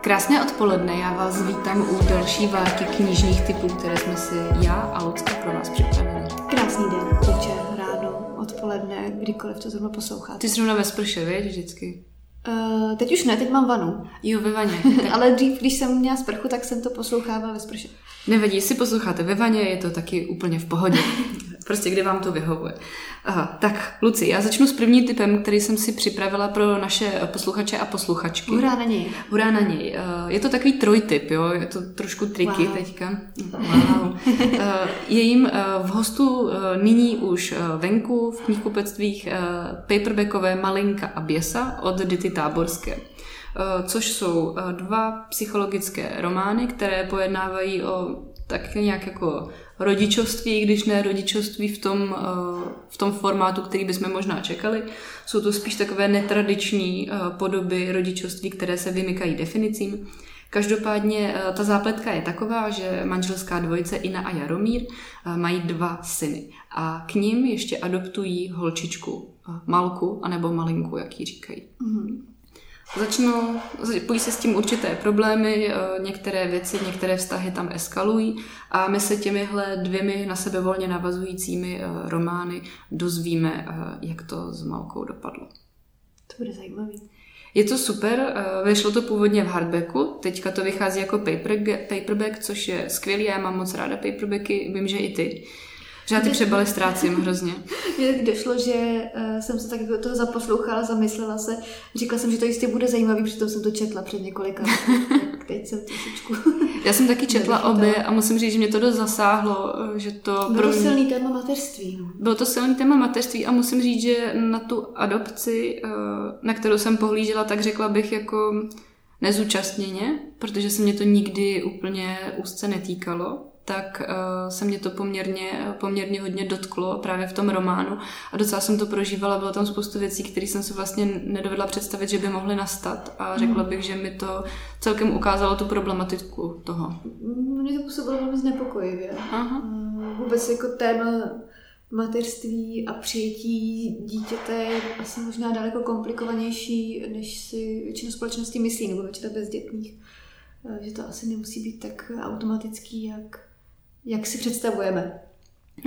Krásné odpoledne, já vás vítám u další várky knižních typů, které jsme si já a Lucka pro vás připravili. Krásný den, večer, ráno, odpoledne, kdykoliv to zrovna posloucháte. Ty zrovna ve sprše, víš, vždycky. Uh, teď už ne, teď mám vanu. Jo, ve vaně. Ale dřív, když jsem měla sprchu, tak jsem to poslouchávala ve sprše. Nevadí, jestli posloucháte ve vaně, je to taky úplně v pohodě. prostě kde vám to vyhovuje. Aha, tak, Luci, já začnu s prvním typem, který jsem si připravila pro naše posluchače a posluchačky. Hurá na něj. Hurá na něj. Eh, je to takový trojtyp, jo, je to trošku triky Wow. teďka. Wow. Eh, Je jim eh, v hostu nyní už venku v knihkupectvích paperbackové Malinka a Běsa od Dity Táborské což jsou dva psychologické romány, které pojednávají o tak nějak jako rodičovství, když ne rodičovství v tom, eh, v tom formátu, který bychom možná čekali. Jsou to spíš takové netradiční eh, podoby rodičovství, které se vymykají definicím. Každopádně eh, ta zápletka je taková, že manželská dvojice Ina a Jaromír mají dva syny a k ním ještě adoptují holčičku Malku anebo Malinku, jak ji říkají. Začnou, pojí se s tím určité problémy, eh, některé věci, některé vztahy tam eskalují a my se těmihle dvěmi na sebe volně navazujícími eh, romány dozvíme, eh, jak to s Malkou dopadlo. To bude zajímavý. Je to super, vyšlo to původně v hardbacku, teďka to vychází jako paper, paperback, což je skvělý, já mám moc ráda paperbacky, vím, že i ty. Že já ty přebaly ztrácím hrozně. Mně tak došlo, že uh, jsem se tak jako toho zaposlouchala, zamyslela se. Říkala jsem, že to jistě bude zajímavý, přitom jsem to četla před několika tak teď jsem trošičku... Já jsem taky četla obě a musím říct, že mě to dost zasáhlo, eh, že to Bylo pro to mě... silný téma mateřství. No. Bylo to silný téma mateřství a musím říct, že na tu adopci, eh, na kterou jsem pohlížela, tak řekla bych jako nezúčastněně, protože se mě to nikdy úplně úzce netýkalo, tak eh, se mě to poměrně, poměrně hodně dotklo právě v tom románu a docela jsem to prožívala, bylo tam spoustu věcí, které jsem si vlastně nedovedla představit, že by mohly nastat a řekla bych, že mi to celkem ukázalo tu problematiku toho. Mně to působilo velmi znepokojivě. Aha. Mm, Vůbec jako téma mateřství a přijetí dítěte je asi možná daleko komplikovanější, než si většina společnosti myslí, nebo většina bezdětných. Eh, Že to asi nemusí být tak automatický, jak, jak si představujeme.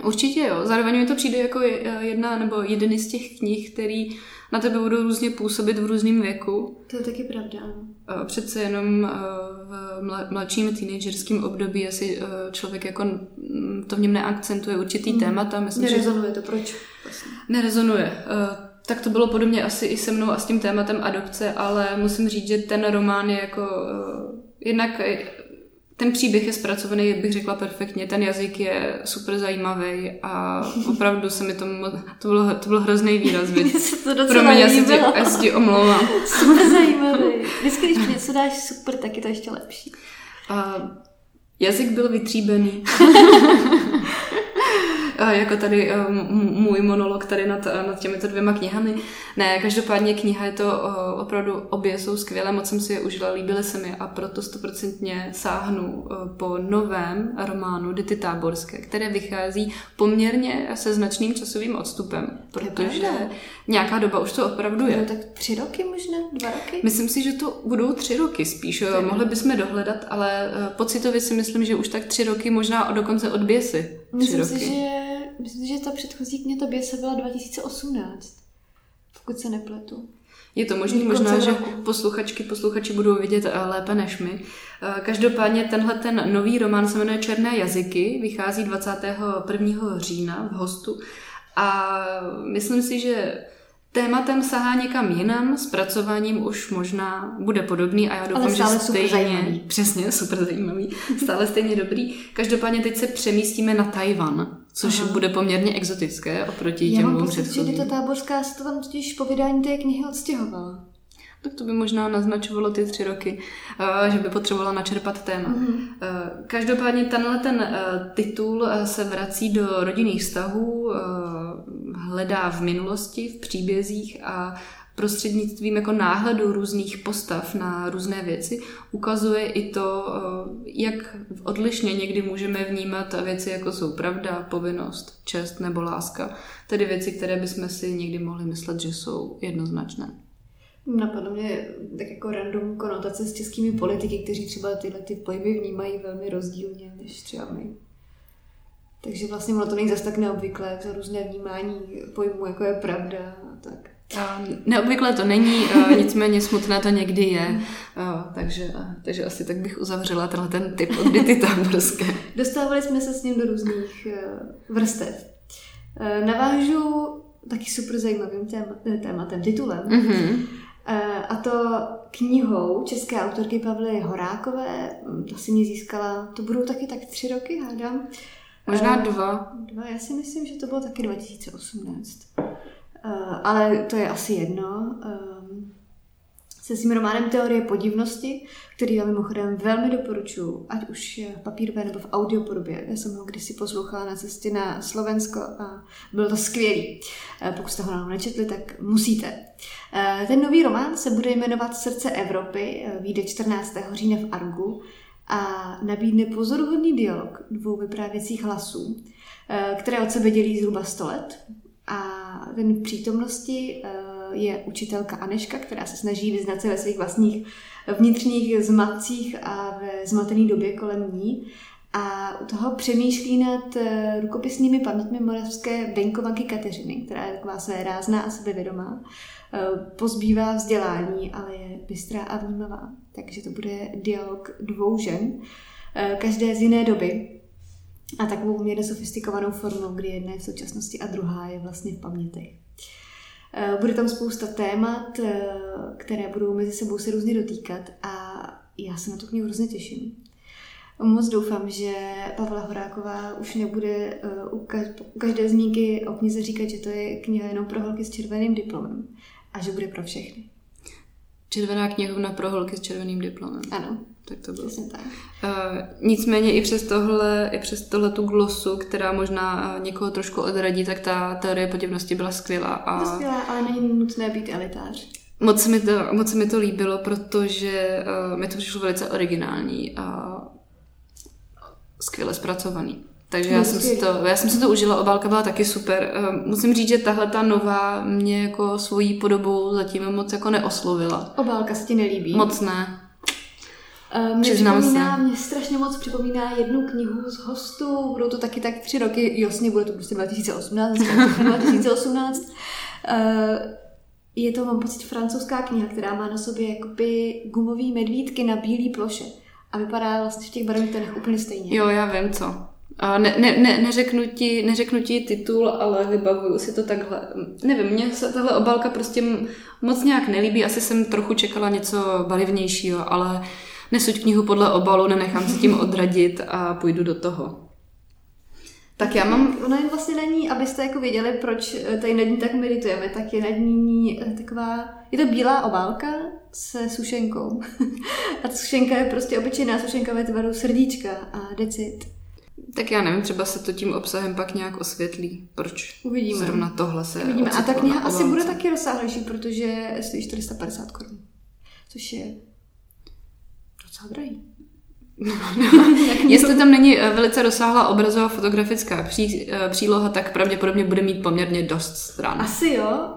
Určitě jo. Zároveň mi to přijde jako je- jedna nebo jeden z těch knih, který na tebe budou různě působit v různém věku. To je taky pravda. ano. Eh, Přece jenom eh, v mla- mladším teenagerském období asi eh, člověk jako mm, to v něm neakcentuje určitý Mm. témata. Myslím, že Nerezonuje to, proč? Vlastně. nerezonuje. Eh, Tak to bylo podobně asi i se mnou a s tím tématem adopce, ale musím říct, že ten román je jako eh, jednak eh, ten příběh je zpracovaný, bych řekla perfektně, ten jazyk je super zajímavý a opravdu se mi to, to, bylo, to byl hrozný výraz, viď? se to docela Promiň, já se ti, já se ti omlouvám. Super zajímavý. Vždycky, když něco dáš super, tak je to ještě lepší. A jazyk byl vytříbený. Jako tady eh, můj monolog tady nad, nad těmito dvěma knihami. Ne, každopádně kniha je to eh, opravdu, obě jsou skvělé, moc jsem si je užila, líbily se mi a proto stoprocentně sáhnu eh, po novém románu Dity Táborské, které vychází poměrně se značným časovým odstupem, protože nějaká doba už to opravdu je. No, tak tři roky možná, dva roky? Myslím si, že to budou tři roky spíš. jo. Mohli bychom dohledat, ale eh, pocitově si myslím, že už tak tři roky, možná dokonce od běsy. Tři Myslím roky. si, že, myslím že ta předchozí kniha tobě se byla 2018, pokud se nepletu. Je to možný, možná, že posluchačky, posluchači budou vidět eh, lépe než my. Eh, Každopádně tenhle ten nový román se jmenuje Černé jazyky, vychází 21. října v hostu a myslím si, že tématem sahá někam jinam, zpracováním už možná bude podobný a já doufám, Ale stále že super stejně, zajímavý. přesně, super zajímavý, stále stejně dobrý. Každopádně teď se přemístíme na Tajvan, což Aha. bude poměrně exotické oproti Já těm mám pocit, že. Dita Táborská se to tam totiž po vydání té knihy odstěhovala. Tak to by možná naznačovalo ty tři roky, eh, že by potřebovala načerpat téma. Mhm. Eh, Každopádně tenhle ten eh, titul se vrací do rodinných vztahů, hledá v minulosti, v příbězích a prostřednictvím jako náhledu různých postav na různé věci ukazuje i to, eh, jak odlišně někdy můžeme vnímat věci, jako jsou pravda, povinnost, čest nebo láska. Tedy věci, které bychom si někdy mohli myslet, že jsou jednoznačné. Napadlo mě tak jako random konotace s českými politiky, kteří třeba tyhle ty pojmy vnímají velmi rozdílně než třeba my. Takže vlastně ono to není zase tak neobvyklé, to různé vnímání pojmů, jako je pravda a tak. A neobvyklé to není, nicméně smutné to někdy je, takže, takže asi tak bych uzavřela tenhle ten typ od Dity Táborské. Dostávali jsme se s ním do různých vrstev. Navážu taky super zajímavým tématem, titulem. Mm-hmm. A to knihou české autorky Pavly Horákové, to si mě získala, to budou taky tak tři roky, hádám. Možná dva. Dva, já si myslím, že to bylo taky 2018. Ale to je asi jedno. Ehm, se svým románem Teorie podivnosti, který já mimochodem velmi doporučuji, ať už v papírové nebo v audiopodobě. Já jsem ho kdysi poslouchala na cestě na Slovensko a bylo to skvělý. Eh, pokud jste ho náhodou nečetli, tak musíte. Eh, ten nový román se bude jmenovat Srdce Evropy, eh, vyjde 14. října v Argu a nabídne pozoruhodný dialog dvou vyprávěcích hlasů, které od sebe dělí zhruba 100 let. A ten přítomnosti je učitelka Aneška, která se snaží vyznat se ve svých vlastních vnitřních zmatcích a ve zmatené době kolem ní. A u toho přemýšlí nad eh, rukopisnými paměťmi moravské venkovanky Kateřiny, která je taková své rázná a sebevědomá. Eh, pozbývá vzdělání, ale je bystrá a vnímavá. Takže to bude dialog dvou žen, eh, každé z jiné doby. A takovou poměrně sofistikovanou formou, kdy jedna je v současnosti a druhá je vlastně v pamětech. Eh, bude tam spousta témat, eh, které budou mezi sebou se různě dotýkat a já se na tu knihu hrozně těším. Moc doufám, že Pavla Horáková už nebude eh, u každé zmínky o knize říkat, že to je kniha jenom pro holky s červeným diplomem a že bude pro všechny. Červená knihovna pro holky s červeným diplomem. Ano. Tak to bylo. Jsem tak. Uh, nicméně i přes tohle, i přes tohle tu glosu, která možná někoho trošku odradí, tak ta teorie podivnosti byla skvělá. A... skvělá, ale není nutné být elitář. Moc se mi to, moc se mi to líbilo, protože uh, mi to přišlo velice originální a skvěle zpracovaný. Takže já jsem, si to, já jsem si to užila, obálka byla taky super. Musím říct, že tahle ta nová mě jako svojí podobou zatím moc jako neoslovila. Obálka se ti nelíbí? Moc ne. Uh, mě, připomíná, mě strašně moc připomíná jednu knihu z hostů, budou to taky tak tři roky, jasně, bude to prostě 2018, 2018. Uh, je to, mám pocit, francouzská kniha, která má na sobě jakoby gumový medvídky na bílé ploše a vypadá vlastně v těch barevných tónech úplně stejně. Jo, já vím co. A ne, ne, ne, neřeknu, ti, neřeknu ti titul, ale vybavuju si to takhle. Nevím, mně se tahle obálka prostě moc nějak nelíbí, asi jsem trochu čekala něco barevnějšího, ale nesuď knihu podle obalu, nenechám se tím odradit a půjdu do toho. Tak já mám... Ona jen vlastně není, abyste jako věděli, proč tady nad ní tak meditujeme, tak je nad ní taková... Je to bílá obálka se sušenkou. a ta sušenka je prostě obyčejná sušenka ve tvaru srdíčka a decit. Tak já nevím, třeba se to tím obsahem pak nějak osvětlí, proč Uvidíme. zrovna tohle se Uvidíme. A ta kniha asi bude taky rozsáhlejší, protože stojí 450 korun. Což je docela drahý. Jestli tam není eh, velice rozsáhlá obrazová fotografická pří, eh, příloha, tak pravděpodobně bude mít poměrně dost stran. Asi jo,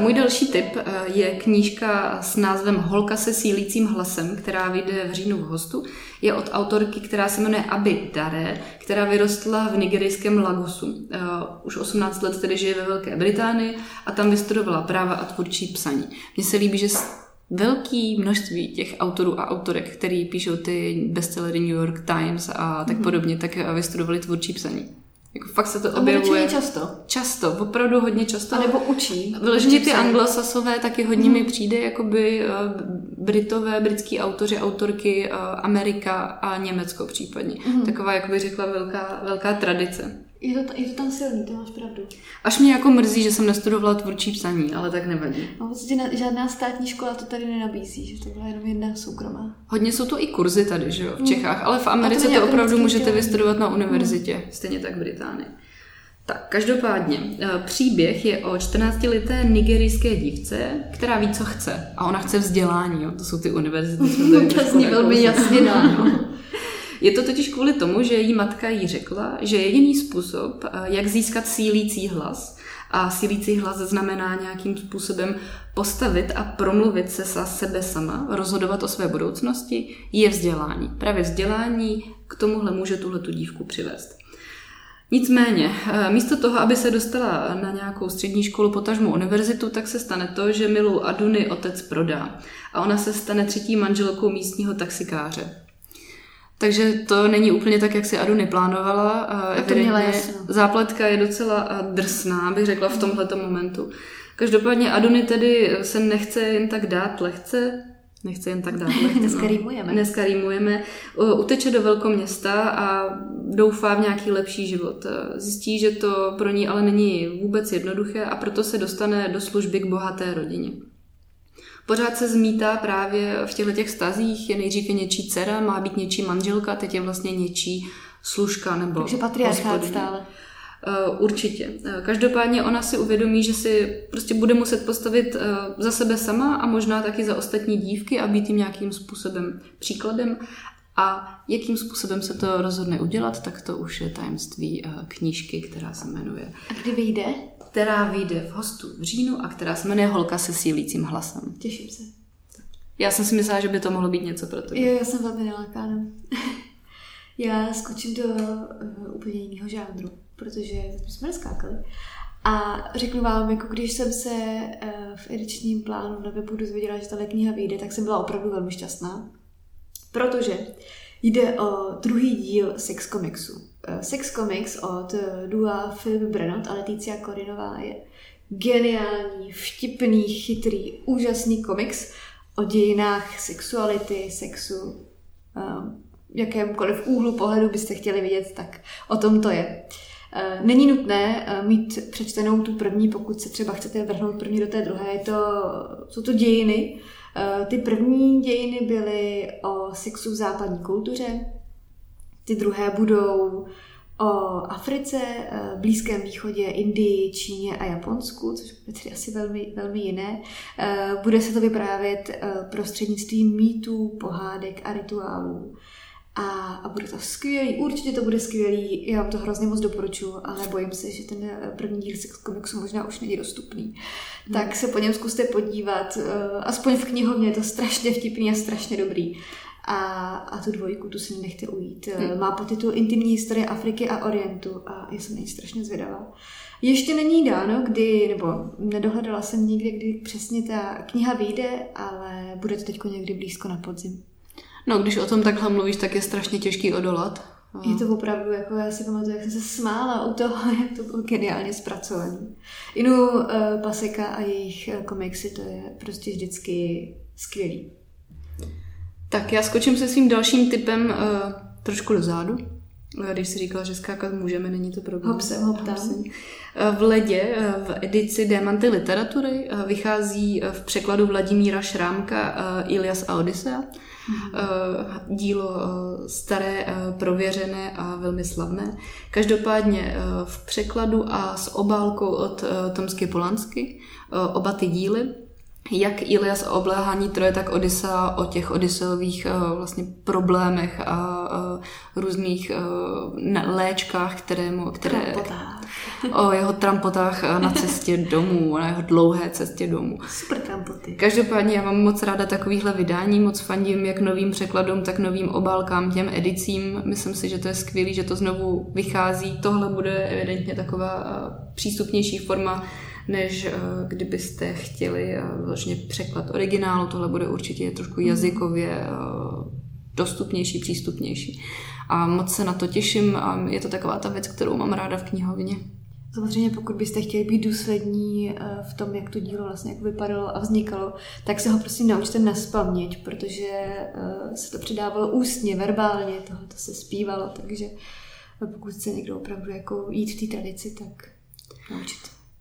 Tak můj další tip eh, je knížka s názvem Holka se sílícím hlasem, která vyjde v říjnu v hostu. Je od autorky, která se jmenuje Abi Dare, která vyrostla v nigerijském Lagosu. Uh, už 18 let tedy žije ve Velké Británii a tam vystudovala práva a tvůrčí psaní. Mně se líbí, že velký množství těch autorů a autorek, který píšou ty bestsellery New York Times a tak mm-hmm. podobně, tak vystudovali tvůrčí psaní. Jako fakt se to objevuje. často. Často, opravdu hodně často. A nebo učí. Vyloženě ty anglosasové taky hodně hmm. mi přijde, jakoby uh, Britové, britský autoři, autorky, uh, Amerika a Německo případně. Hmm. Taková, jak bych řekla, velká, velká tradice. Je to, je to tam silný, to máš pravdu. Až mě jako mrzí, že jsem nestudovala tvůrčí psaní, ale tak nevadí. No, vlastně žádná státní škola to tady nenabízí, že to byla jenom jedna soukromá. Hodně jsou to i kurzy tady, že jo, v Čechách, ale v Americe to, to opravdu můžete vystudovat na univerzitě, hmm. stejně tak v Británii. Tak, každopádně, eh, příběh je o 14-leté nigerijské dívce, která ví, co chce. A ona chce vzdělání, jo? to jsou ty univerzity. to zní velmi jasně dáno. Je to totiž kvůli tomu, že její matka jí řekla, že jediný způsob, eh, jak získat sílící hlas, a sílící hlas znamená nějakým způsobem postavit a promluvit se za sebe sama, rozhodovat o své budoucnosti, je vzdělání. Právě vzdělání k tomuhle může tuhle tu dívku přivést. Nicméně, eh, místo toho, aby se dostala na nějakou střední školu, potažmu univerzitu, tak se stane to, že Milu Aduny otec prodá. A ona se stane třetí manželkou místního taxikáře. Takže to není úplně tak, jak si Aduny plánovala. A to měla jasno. Zápletka je docela eh, drsná, bych řekla v tomhle momentu. Každopádně Aduny tedy se nechce jen tak dát lehce, nechce jen tak dát. Dneska no. rýmujeme. Dneska rýmujeme. Uteče do velkoměsta a doufá v nějaký lepší život. Zjistí, že to pro ní ale není vůbec jednoduché a proto se dostane do služby k bohaté rodině. Pořád se zmítá právě v těchto těch stazích, je nejdřív něčí dcera, má být něčí manželka, teď je vlastně něčí služka nebo Takže patriarchát stále. Uh, určitě. Uh, každopádně ona si uvědomí, že si prostě bude muset postavit uh, za sebe sama a možná taky za ostatní dívky a být jim nějakým způsobem příkladem. A jakým způsobem se to rozhodne udělat, tak to už je tajemství knížky, která se jmenuje. A kdy vyjde? která vyjde v hostu v říjnu a která se jmenuje Holka se sílícím hlasem. Těším se. Já jsem si myslela, že by to mohlo být něco pro tebe. Jo, já jsem velmi nalákána. já skočím do uh, úplně jiného žánru, protože jsme neskákali. A řeknu vám, jako když jsem se uh, v edičním plánu na webu dozvěděla, že tahle kniha vyjde, tak jsem byla opravdu velmi šťastná. Protože jde o druhý díl Sex Comicsu. Eh, Sex Comics od eh, Dua Philip Brenot a Leticia Korinová je geniální, vtipný, chytrý, úžasný komiks o dějinách sexuality, sexu, jakémkoliv úhlu pohledu byste chtěli vidět, tak o tom to je. Není nutné mít přečtenou tu první, pokud se třeba chcete vrhnout první do té druhé. Je to, jsou to dějiny. Ty první dějiny byly o sexu v západní kultuře, ty druhé budou o Africe, eh, Blízkém východě, Indii, Číně a Japonsku, což bude tedy asi velmi, velmi jiné. Eh, bude se to vyprávět eh, prostřednictvím mýtů, pohádek a rituálů. A, a bude to skvělý, určitě to bude skvělý, já vám to hrozně moc doporučuji, ale bojím se, že ten první díl Sex komiksu možná už není dostupný. Hmm. Tak se po něm zkuste podívat, aspoň v knihovně je to strašně vtipný a strašně dobrý a, a tu dvojku, tu si nechte ujít. Hmm. Má podtitul Intimní historie Afriky a Orientu a já jsem na strašně zvědavá. Ještě není dáno, kdy, nebo nedohledala jsem nikdy, kdy přesně ta kniha vyjde, ale bude to teď někdy blízko na podzim. No, když o tom takhle mluvíš, tak je strašně těžký odolat. Je to opravdu, jako já si pamatuju, jak jsem se smála u toho, jak to bylo geniálně zpracované. Inu uh, Paseka a jejich uh, komiksy, to je prostě vždycky skvělý. Tak já skočím se svým dalším typem uh, trošku dozadu. Eh, když si říkala, že skákat můžeme, není to problém. Hop sem, hop tam. Eh, v ledě v edici Démanty literatury vychází v překladu Vladimíra Šrámka Ilias a Odyssea. Mm-hmm. Dílo staré, prověřené a velmi slavné. Každopádně v překladu a s obálkou od Tomsky Polansky oba ty díly jak Ilias o obléhání Troje, tak Odysa o těch Odysseových vlastně problémech a různých léčkách, které mu, které. O jeho trampotách na cestě domů, na jeho dlouhé cestě domů. Super trampoty. Každopádně já mám moc ráda takovýhle vydání, moc fandím jak novým překladům, tak novým obálkám, těm edicím. Myslím si, že to je skvělé, že to znovu vychází. Tohle bude evidentně taková přístupnější forma než uh, kdybyste chtěli vlastně překlad originálu. Tohle bude určitě trošku mhm. jazykově dostupnější, přístupnější. A moc se na to těším a je to taková ta věc, kterou mám ráda v knihovně. Samozřejmě pokud byste chtěli být důslední v tom, jak to dílo vlastně jak vypadalo a vznikalo, tak se ho prosím naučte naspaměť, protože se to předávalo ústně, verbálně, tohle to se zpívalo, takže pokud chce někdo opravdu jako jít v té tradici, tak naučit.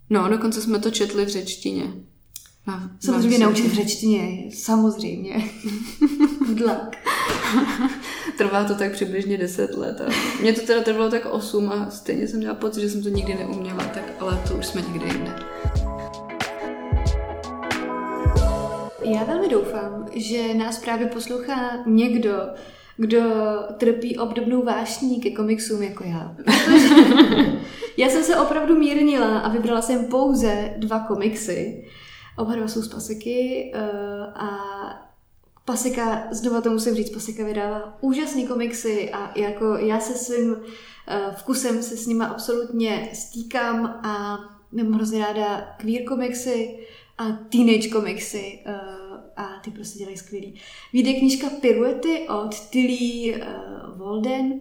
No, dokonce jsme to četli v řečtině. Na, samozřejmě na naučit v řečtině, samozřejmě. Dlak. Trvá to tak přibližně 10 let. A mě to teda trvalo tak 8 a stejně jsem měla pocit, že jsem to nikdy neuměla, tak ale to už jsme někde jinde. Já velmi doufám, že nás právě poslouchá někdo, kdo trpí obdobnou vášní ke komiksům jako já. já jsem se opravdu mírnila a vybrala jsem pouze dva komiksy. Oba dva jsou z Pasiky uh, a Pasika, znova to musím říct, Pasika vydává úžasný komiksy a jako já se svým uh, vkusem se s nima absolutně stýkám a mám hrozně ráda queer komiksy a teenage komiksy uh, a ty prostě dělají skvělý. Vyjde knížka Piruety od Tilly uh, Walden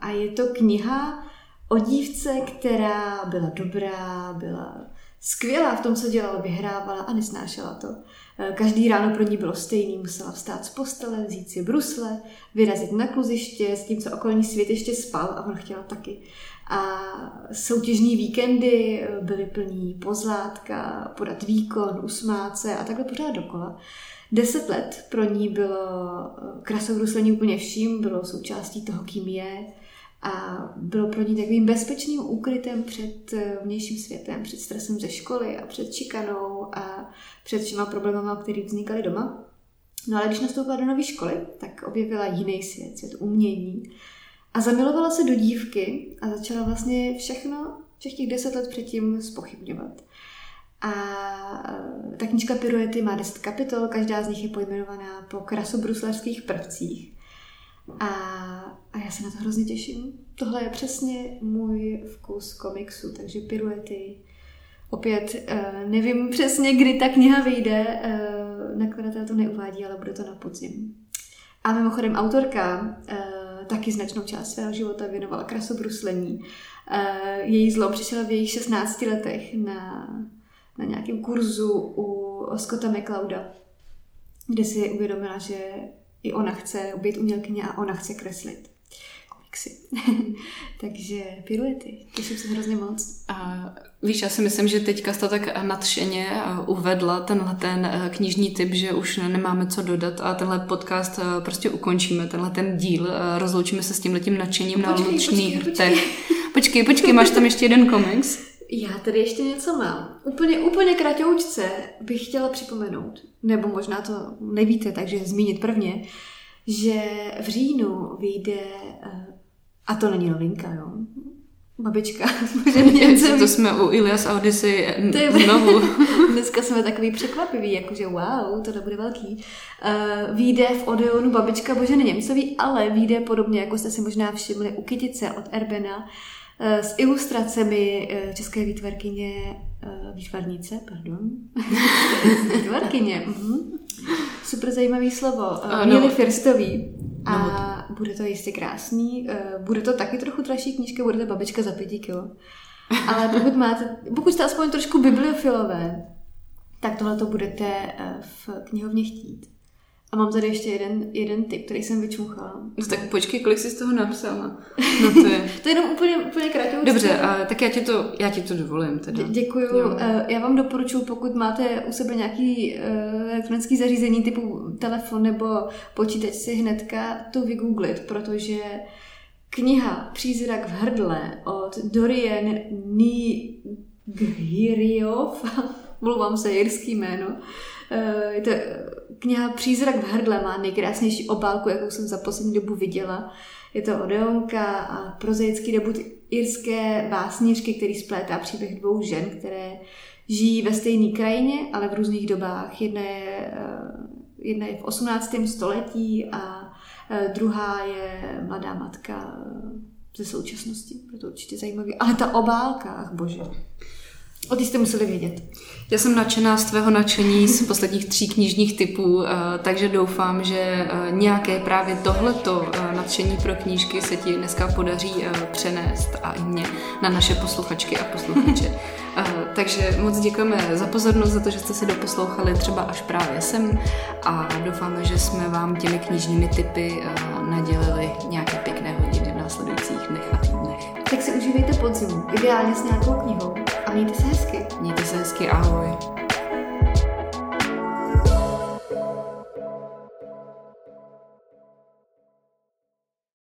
a je to kniha o dívce, která byla dobrá, byla skvělá v tom, co dělala, vyhrávala a nesnášela to. Každý ráno pro ní bylo stejný, musela vstát z postele, vzít si brusle, vyrazit na kluziště, s tím, co okolní svět ještě spal a on chtěla taky. A soutěžní víkendy byly plní pozlátka, podat výkon, usmát se a takhle pořád dokola. Deset let pro ní bylo krasovruslení úplně vším, bylo součástí toho, kým je a bylo pro ní takovým bezpečným úkrytem před vnějším světem, před stresem ze školy a před čikanou a před všema problémama, které vznikaly doma. No ale když nastoupila do nové školy, tak objevila jiný svět, svět umění a zamilovala se do dívky a začala vlastně všechno, všech těch deset let předtím spochybňovat. A e, ta knižka Piruety má deset kapitol, každá z nich je pojmenovaná po krasobruslařských prvcích. A, a já se na to hrozně těším. Tohle je přesně můj vkus komiksu, takže Piruety. Opět e, nevím přesně, kdy ta kniha vyjde, e, nakladatel to neuvádí, ale bude to na podzim. A mimochodem autorka taky značnou část svého života věnovala krasobruslení. Eh, její zlom přišel v jejich 16 letech na, na nějakém kurzu u Scotta McClouda, kde si uvědomila, že i ona chce být umělkyně a ona chce kreslit komiksy. Takže piruety, těším se hrozně moc. A víš, já si myslím, že teďka jste tak nadšeně uvedla tenhle ten eh, knižní typ, že už nemáme co dodat a tenhle podcast eh, prostě ukončíme, tenhle ten díl, eh, rozloučíme se s tím letím nadšením počkej, na lučných hrtech. Počkej, počkej, máš tam ještě jeden komiks? Já tady ještě něco mám. Úplně, úplně kratoučce bych chtěla připomenout, nebo možná to nevíte, takže zmínit prvně, že v říjnu vyjde a to není novinka, jo. Babička. Němce, to jsme u Ilias Odyssey znovu. Dneska jsme takový překvapivý, jakože wow, to bude velký. Uh, výjde v Odeonu Babička Boženy Němcový, ale výjde podobně, jako jste si možná všimli, u Kytice od Erbena s ilustracemi uh, české výtvarkyně, uh, výtvarnice, pardon. výtvarkyně, uh-huh. Super zajímavý slovo. Uh, Míly Firstový. A no. bude to jistě krásný. Eh, bude to taky trochu dražší knížka, bude to babička za pěti kilo. Ale pokud máte, pokud jste aspoň trošku bibliofilové, tak tohle to budete eh, v knihovně chtít. A mám tady ještě jeden, jeden tip, který jsem vyčmuchala. No tak počkej, kolik jsi z toho napsala? No to je... to je jenom úplně, úplně krátkou. Dobře, a, tak já ti to, já ti to dovolím teda. Dě- děkuju. Jo. Eh, já vám doporučuji, pokud máte u sebe nějaký uh, elektronický zařízení typu telefon nebo počítač si hnedka to vygooglit, protože kniha Přízrak v hrdle od Dorien Nigiriov, mluvám se jirský jméno, Eh, je to kniha Přízrak v hrdle, má nejkrásnější obálku, jakou jsem za poslední dobu viděla. Je to Odeonka a prozaický debut irské básnířky, který splétá příběh dvou žen, které žijí ve stejné krajině, ale v různých dobách. Jedna je, eh, jedna je v 18. století a eh, druhá je mladá matka ze současnosti. Je to určitě zajímavé. Ale ta obálka, ach bože. O ty jste museli vědět. Já jsem nadšená z tvého nadšení z posledních tří knižních typů, eh, takže doufám, že eh, nějaké právě tohleto eh, nadšení pro knížky se ti dneska podaří přenést a i mě na naše posluchačky a posluchače. Takže moc děkujeme za pozornost, za to, že jste se doposlouchali třeba až právě sem a doufáme, že jsme vám těmi knižními typy nadělili nějaké pěkné hodiny v následujících dnech a týdnech. Tak si užívejte podzimu, ideálně s nějakou knihou. Mějte se hezky. Mějte se hezky, ahoj.